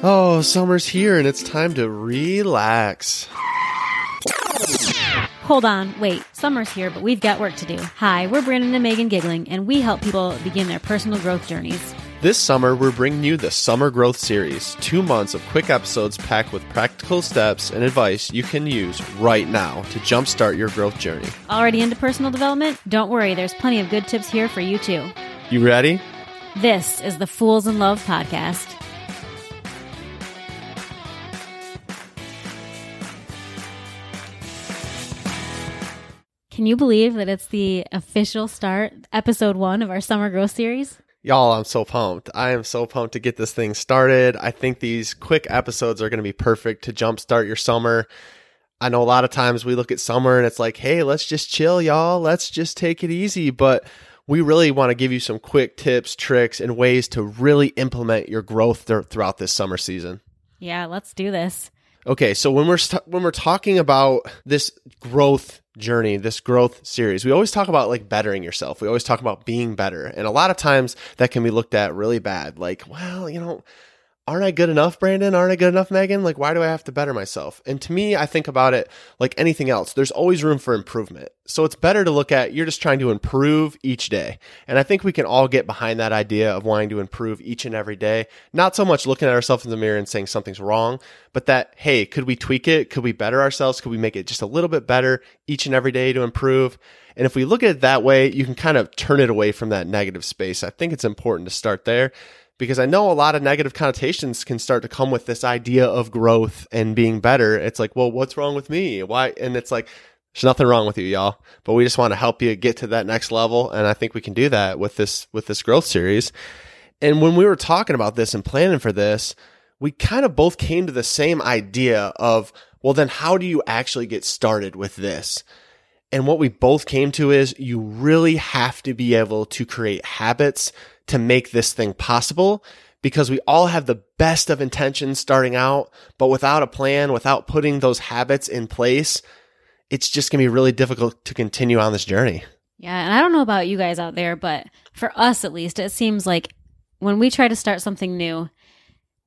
Oh, summer's here and it's time to relax. Hold on, wait. Summer's here, but we've got work to do. Hi, we're Brandon and Megan Giggling, and we help people begin their personal growth journeys. This summer, we're bringing you the Summer Growth Series two months of quick episodes packed with practical steps and advice you can use right now to jumpstart your growth journey. Already into personal development? Don't worry, there's plenty of good tips here for you too. You ready? This is the Fools in Love podcast. Can you believe that it's the official start, episode one of our summer growth series? Y'all, I'm so pumped. I am so pumped to get this thing started. I think these quick episodes are going to be perfect to jumpstart your summer. I know a lot of times we look at summer and it's like, hey, let's just chill, y'all. Let's just take it easy. But we really want to give you some quick tips, tricks, and ways to really implement your growth th- throughout this summer season. Yeah, let's do this. Okay, so when we're st- when we're talking about this growth journey, this growth series, we always talk about like bettering yourself. We always talk about being better, and a lot of times that can be looked at really bad. Like, well, you know, aren't I good enough, Brandon? Aren't I good enough, Megan? Like, why do I have to better myself? And to me, I think about it like anything else. There's always room for improvement. So it's better to look at you're just trying to improve each day. And I think we can all get behind that idea of wanting to improve each and every day. Not so much looking at ourselves in the mirror and saying something's wrong, but that, hey, could we tweak it? Could we better ourselves? Could we make it just a little bit better each and every day to improve? And if we look at it that way, you can kind of turn it away from that negative space. I think it's important to start there because I know a lot of negative connotations can start to come with this idea of growth and being better. It's like, well, what's wrong with me? Why? And it's like, there's nothing wrong with you, y'all. But we just want to help you get to that next level, and I think we can do that with this with this growth series. And when we were talking about this and planning for this, we kind of both came to the same idea of, well, then how do you actually get started with this? And what we both came to is you really have to be able to create habits to make this thing possible because we all have the best of intentions starting out, but without a plan, without putting those habits in place, it's just going to be really difficult to continue on this journey. Yeah, and I don't know about you guys out there, but for us at least, it seems like when we try to start something new,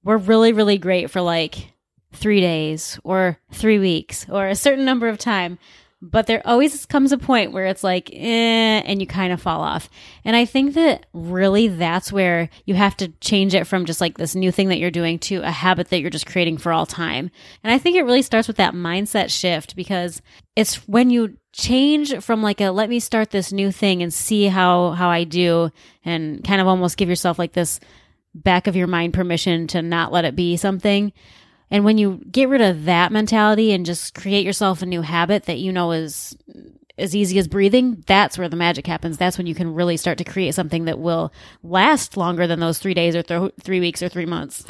we're really, really great for like three days or three weeks or a certain number of time. But there always comes a point where it's like, eh, and you kind of fall off. And I think that really that's where you have to change it from just like this new thing that you're doing to a habit that you're just creating for all time. And I think it really starts with that mindset shift because it's when you change from like a let me start this new thing and see how how I do and kind of almost give yourself like this back of your mind permission to not let it be something and when you get rid of that mentality and just create yourself a new habit that you know is as easy as breathing, that's where the magic happens. That's when you can really start to create something that will last longer than those three days or th- three weeks or three months.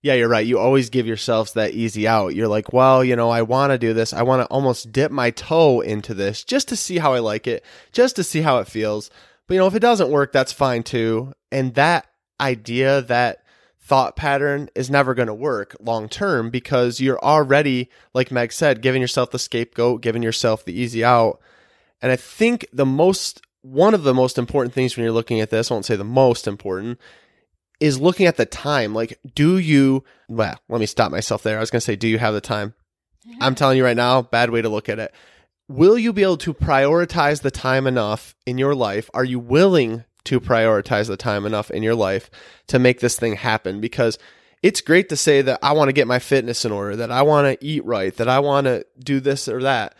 Yeah, you're right. You always give yourselves that easy out. You're like, well, you know, I want to do this. I want to almost dip my toe into this just to see how I like it, just to see how it feels. But, you know, if it doesn't work, that's fine too. And that idea, that thought pattern is never going to work long term because you're already, like Meg said, giving yourself the scapegoat, giving yourself the easy out. And I think the most, one of the most important things when you're looking at this, I won't say the most important, is looking at the time. Like, do you, well, let me stop myself there. I was going to say, do you have the time? I'm telling you right now, bad way to look at it. Will you be able to prioritize the time enough in your life? Are you willing to prioritize the time enough in your life to make this thing happen because it's great to say that I want to get my fitness in order, that I want to eat right, that I want to do this or that.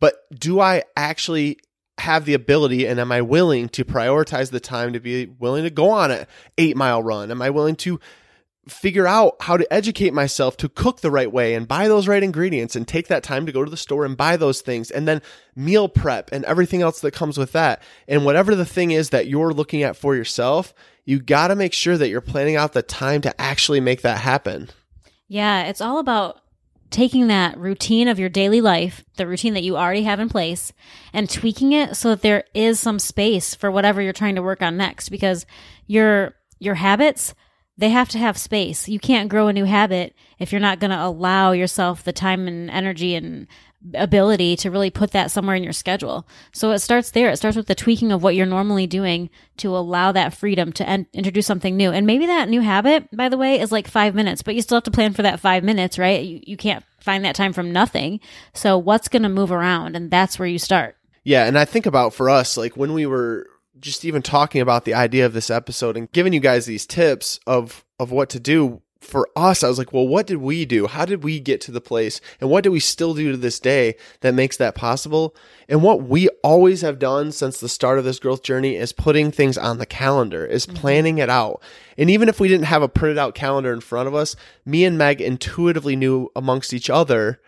But do I actually have the ability and am I willing to prioritize the time to be willing to go on an eight mile run? Am I willing to figure out how to educate myself to cook the right way and buy those right ingredients and take that time to go to the store and buy those things and then meal prep and everything else that comes with that. And whatever the thing is that you're looking at for yourself, you got to make sure that you're planning out the time to actually make that happen. Yeah, it's all about taking that routine of your daily life, the routine that you already have in place, and tweaking it so that there is some space for whatever you're trying to work on next because your your habits they have to have space. You can't grow a new habit if you're not going to allow yourself the time and energy and ability to really put that somewhere in your schedule. So it starts there. It starts with the tweaking of what you're normally doing to allow that freedom to en- introduce something new. And maybe that new habit, by the way, is like five minutes, but you still have to plan for that five minutes, right? You, you can't find that time from nothing. So what's going to move around? And that's where you start. Yeah. And I think about for us, like when we were just even talking about the idea of this episode and giving you guys these tips of, of what to do, for us, I was like, well, what did we do? How did we get to the place? And what do we still do to this day that makes that possible? And what we always have done since the start of this growth journey is putting things on the calendar, is mm-hmm. planning it out. And even if we didn't have a printed out calendar in front of us, me and Meg intuitively knew amongst each other,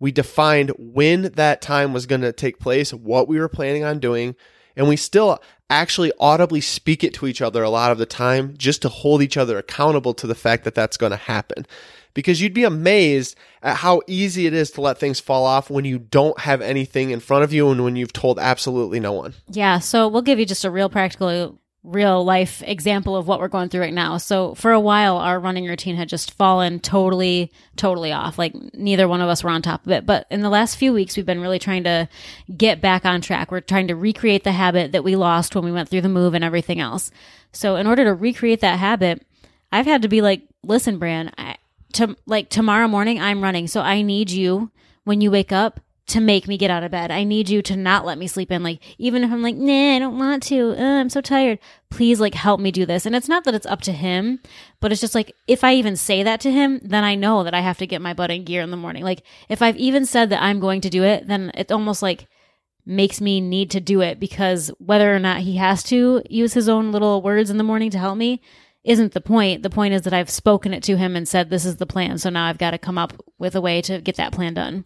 we defined when that time was going to take place, what we were planning on doing, and we still actually audibly speak it to each other a lot of the time just to hold each other accountable to the fact that that's going to happen. Because you'd be amazed at how easy it is to let things fall off when you don't have anything in front of you and when you've told absolutely no one. Yeah. So we'll give you just a real practical real life example of what we're going through right now. So for a while, our running routine had just fallen totally, totally off. Like neither one of us were on top of it. But in the last few weeks, we've been really trying to get back on track. We're trying to recreate the habit that we lost when we went through the move and everything else. So in order to recreate that habit, I've had to be like, listen, Bran, I, to like tomorrow morning, I'm running. So I need you when you wake up to make me get out of bed. I need you to not let me sleep in. Like, even if I'm like, nah, I don't want to, uh, I'm so tired. Please, like, help me do this. And it's not that it's up to him, but it's just like, if I even say that to him, then I know that I have to get my butt in gear in the morning. Like, if I've even said that I'm going to do it, then it's almost like makes me need to do it because whether or not he has to use his own little words in the morning to help me isn't the point. The point is that I've spoken it to him and said, this is the plan. So now I've got to come up with a way to get that plan done.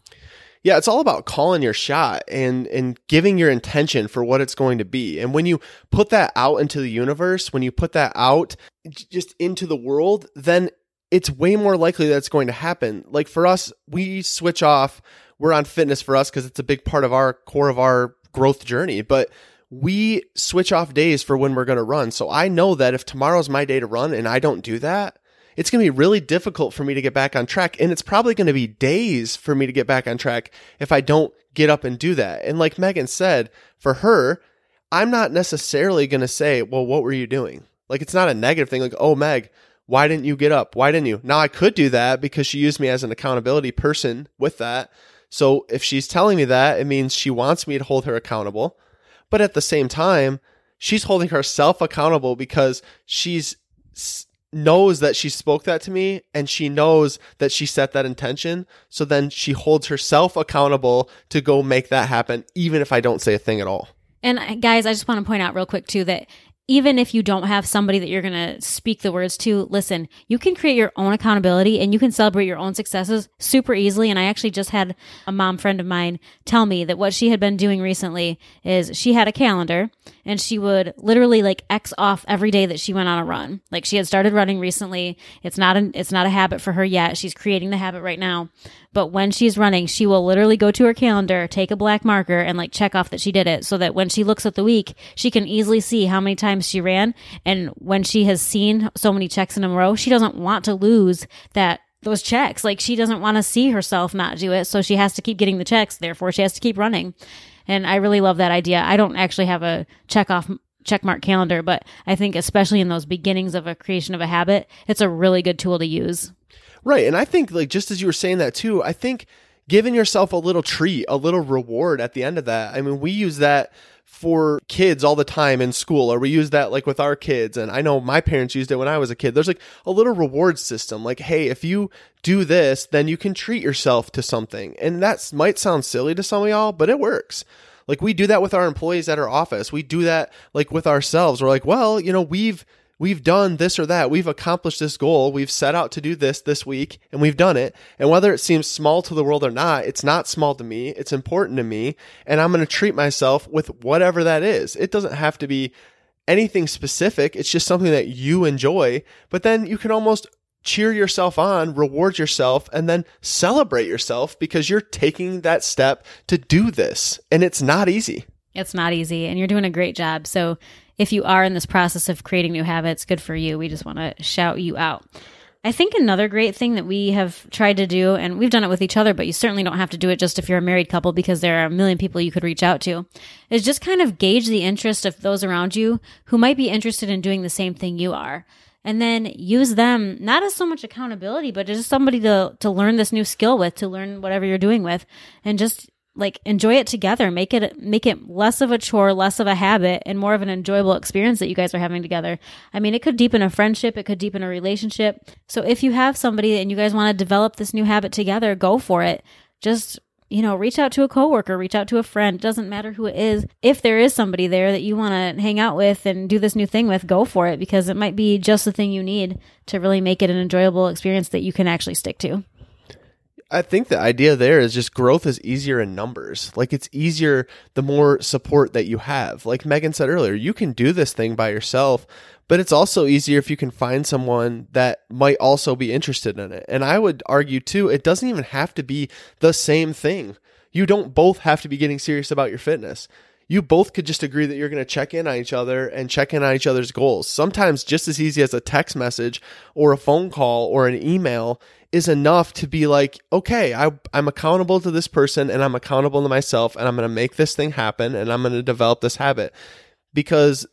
Yeah, it's all about calling your shot and and giving your intention for what it's going to be. And when you put that out into the universe, when you put that out just into the world, then it's way more likely that it's going to happen. Like for us, we switch off. We're on fitness for us because it's a big part of our core of our growth journey, but we switch off days for when we're going to run. So I know that if tomorrow's my day to run and I don't do that, it's going to be really difficult for me to get back on track. And it's probably going to be days for me to get back on track if I don't get up and do that. And like Megan said, for her, I'm not necessarily going to say, well, what were you doing? Like, it's not a negative thing. Like, oh, Meg, why didn't you get up? Why didn't you? Now I could do that because she used me as an accountability person with that. So if she's telling me that, it means she wants me to hold her accountable. But at the same time, she's holding herself accountable because she's knows that she spoke that to me and she knows that she set that intention. So then she holds herself accountable to go make that happen, even if I don't say a thing at all. And uh, guys, I just want to point out real quick too that even if you don't have somebody that you're going to speak the words to, listen, you can create your own accountability and you can celebrate your own successes super easily. And I actually just had a mom friend of mine tell me that what she had been doing recently is she had a calendar and she would literally like X off every day that she went on a run. Like she had started running recently. It's not an, it's not a habit for her yet. She's creating the habit right now. But when she's running, she will literally go to her calendar, take a black marker and like check off that she did it so that when she looks at the week, she can easily see how many times she ran. And when she has seen so many checks in a row, she doesn't want to lose that those checks. Like she doesn't want to see herself not do it. So she has to keep getting the checks. Therefore, she has to keep running. And I really love that idea. I don't actually have a check off check mark calendar, but I think especially in those beginnings of a creation of a habit, it's a really good tool to use. Right. And I think like just as you were saying that too, I think giving yourself a little treat, a little reward at the end of that. I mean, we use that for kids all the time in school, or we use that like with our kids. And I know my parents used it when I was a kid. There's like a little reward system. Like, hey, if you do this, then you can treat yourself to something. And that might sound silly to some of y'all, but it works. Like we do that with our employees at our office. We do that like with ourselves. We're like, well, you know, we've we've done this or that. We've accomplished this goal. We've set out to do this this week and we've done it. And whether it seems small to the world or not, it's not small to me. It's important to me. And I'm going to treat myself with whatever that is. It doesn't have to be anything specific. It's just something that you enjoy. But then you can almost cheer yourself on, reward yourself, and then celebrate yourself because you're taking that step to do this. And it's not easy. It's not easy. And you're doing a great job. So if you are in this process of creating new habits, good for you. We just want to shout you out. I think another great thing that we have tried to do, and we've done it with each other, but you certainly don't have to do it just if you're a married couple because there are a million people you could reach out to, is just kind of gauge the interest of those around you who might be interested in doing the same thing you are. And then use them not as so much accountability, but just somebody to to learn this new skill with, to learn whatever you're doing with, and just like enjoy it together. Make it make it less of a chore less of a habit and more of an enjoyable experience that you guys are having together. I mean it could deepen a friendship it could deepen a relationship. So if you have somebody and you guys want to develop this new habit together go for it. Just you know reach out to a coworker reach out to a friend it doesn't matter who it is. If there is somebody there that you want to hang out with and do this new thing with go for it because it might be just the thing you need to really make it an enjoyable experience that you can actually stick to I think the idea there is just growth is easier in numbers. Like it's easier the more support that you have. Like Megan said earlier, you can do this thing by yourself, but it's also easier if you can find someone that might also be interested in it. And I would argue too, it doesn't even have to be the same thing. You don't both have to be getting serious about your fitness you both could just agree that you're going to check in on each other and check in on each other's goals. Sometimes just as easy as a text message or a phone call or an email is enough to be like, okay, I, am accountable to this person and I'm accountable to myself and I'm going to make this thing happen and I'm going to develop this habit. Because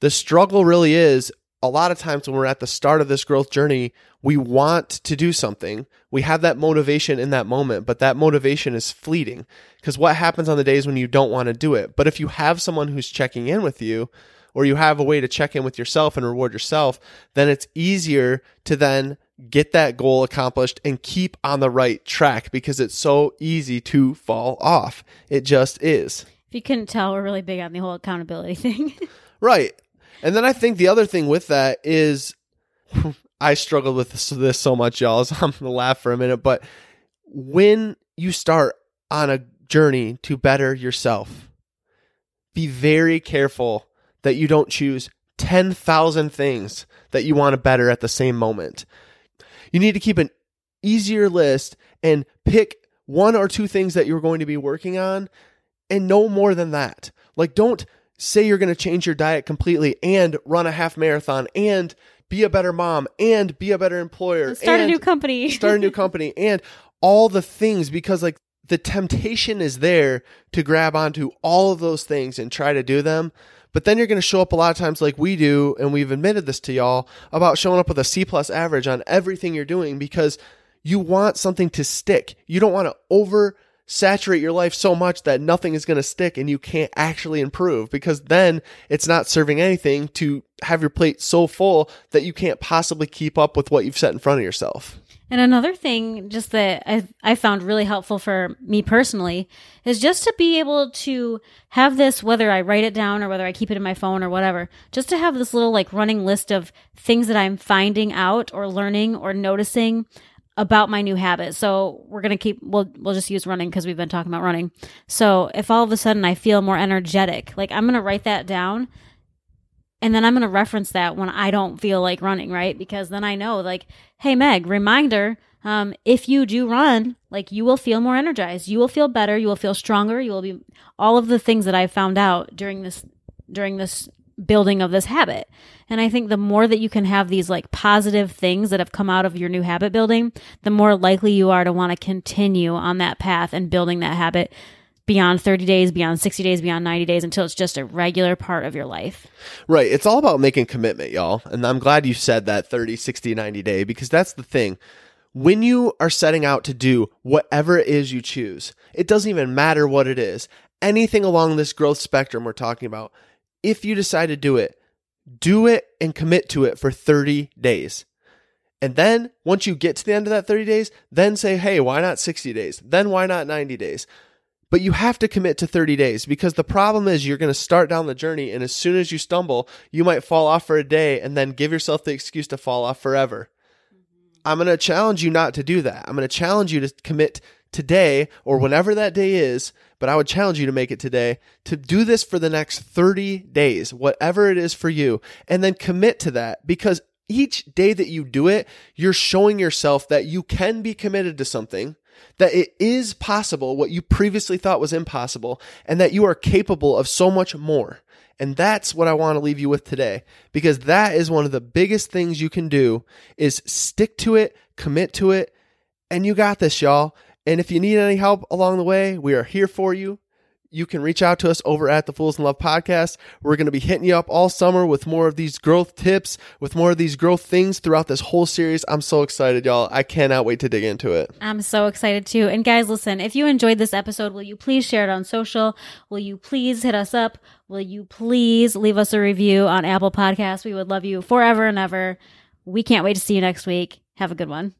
the struggle really is a lot of times when we're at the start of this growth journey, we want to do something. We have that motivation in that moment, but that motivation is fleeting. Because what happens on the days when you don't want to do it? But if you have someone who's checking in with you, or you have a way to check in with yourself and reward yourself, then it's easier to then get that goal accomplished and keep on the right track because it's so easy to fall off. It just is. If you couldn't tell, we're really big on the whole accountability thing. right. And then I think the other thing with that is I struggled with this, this so much, y'all. So I'm going to laugh for a minute. But when you start on a journey to better yourself, be very careful that you don't choose 10,000 things that you want to better at the same moment. You need to keep an easier list and pick one or two things that you're going to be working on and no more than that. Like, don't say you're going to change your diet completely and run a half marathon and be a better mom and be a better employer start a new company start a new company and all the things because like the temptation is there to grab onto all of those things and try to do them but then you're going to show up a lot of times like we do and we've admitted this to y'all about showing up with a c plus average on everything you're doing because you want something to stick you don't want to over saturate your life so much that nothing is going to stick and you can't actually improve because then it's not serving anything to have your plate so full that you can't possibly keep up with what you've set in front of yourself. And another thing, just that I, I found really helpful for me personally, is just to be able to have this, whether I write it down or whether I keep it in my phone or whatever, just to have this little like running list of things that I'm finding out or learning or noticing about my new habit. So we're going to keep, we'll, we'll just use running because we've been talking about running. So if all of a sudden I feel more energetic, like I'm going to write that down and then I'm going to reference that when I don't feel like running, right? Because then I know like, Hey, Meg, reminder, um, if you do run, like you will feel more energized. You will feel better. You will feel stronger. You will be all of the things that I found out during this, during this building of this habit. And I think the more that you can have these like positive things that have come out of your new habit building, the more likely you are to want to continue on that path and building that habit beyond 30 days, beyond 60 days, beyond 90 days until it's just a regular part of your life. Right. It's all about making commitment, y'all. And I'm glad you said that 30, 60, 90 day because that's the thing. When you are setting out to do whatever it is you choose, it doesn't even matter what it is. Anything along this growth spectrum we're talking about, if you decide to do it, do it and commit to it for 30 days. And then once you get to the end of that 30 days, then say, hey, why not 60 days? Then why not 90 days? But you have to commit to 30 days because the problem is you're going to start down the journey. And as soon as you stumble, you might fall off for a day and then give yourself the excuse to fall off forever. Mm-hmm. I'm going to challenge you not to do that. I'm going to challenge you to commit today or whenever that day is, but I would challenge you to make it today to do this for the next 30 days, whatever it is for you, and then commit to that because each day that you do it, you're showing yourself that you can be committed to something, that it is possible what you previously thought was impossible, and that you are capable of so much more. And that's what I want to leave you with today because that is one of the biggest things you can do is stick to it, commit to it, and you got this, y'all. And if you need any help along the way, we are here for you you can reach out to us over at the Fools in Love podcast. We're going to be hitting you up all summer with more of these growth tips, with more of these growth things throughout this whole series. I'm so excited, y'all. I cannot wait to dig into it. I'm so excited too. And guys, listen, if you enjoyed this episode, will you please share it on social? Will you please hit us up? Will you please leave us a review on Apple Podcasts? We would love you forever and ever. We can't wait to see you next week. Have a good one.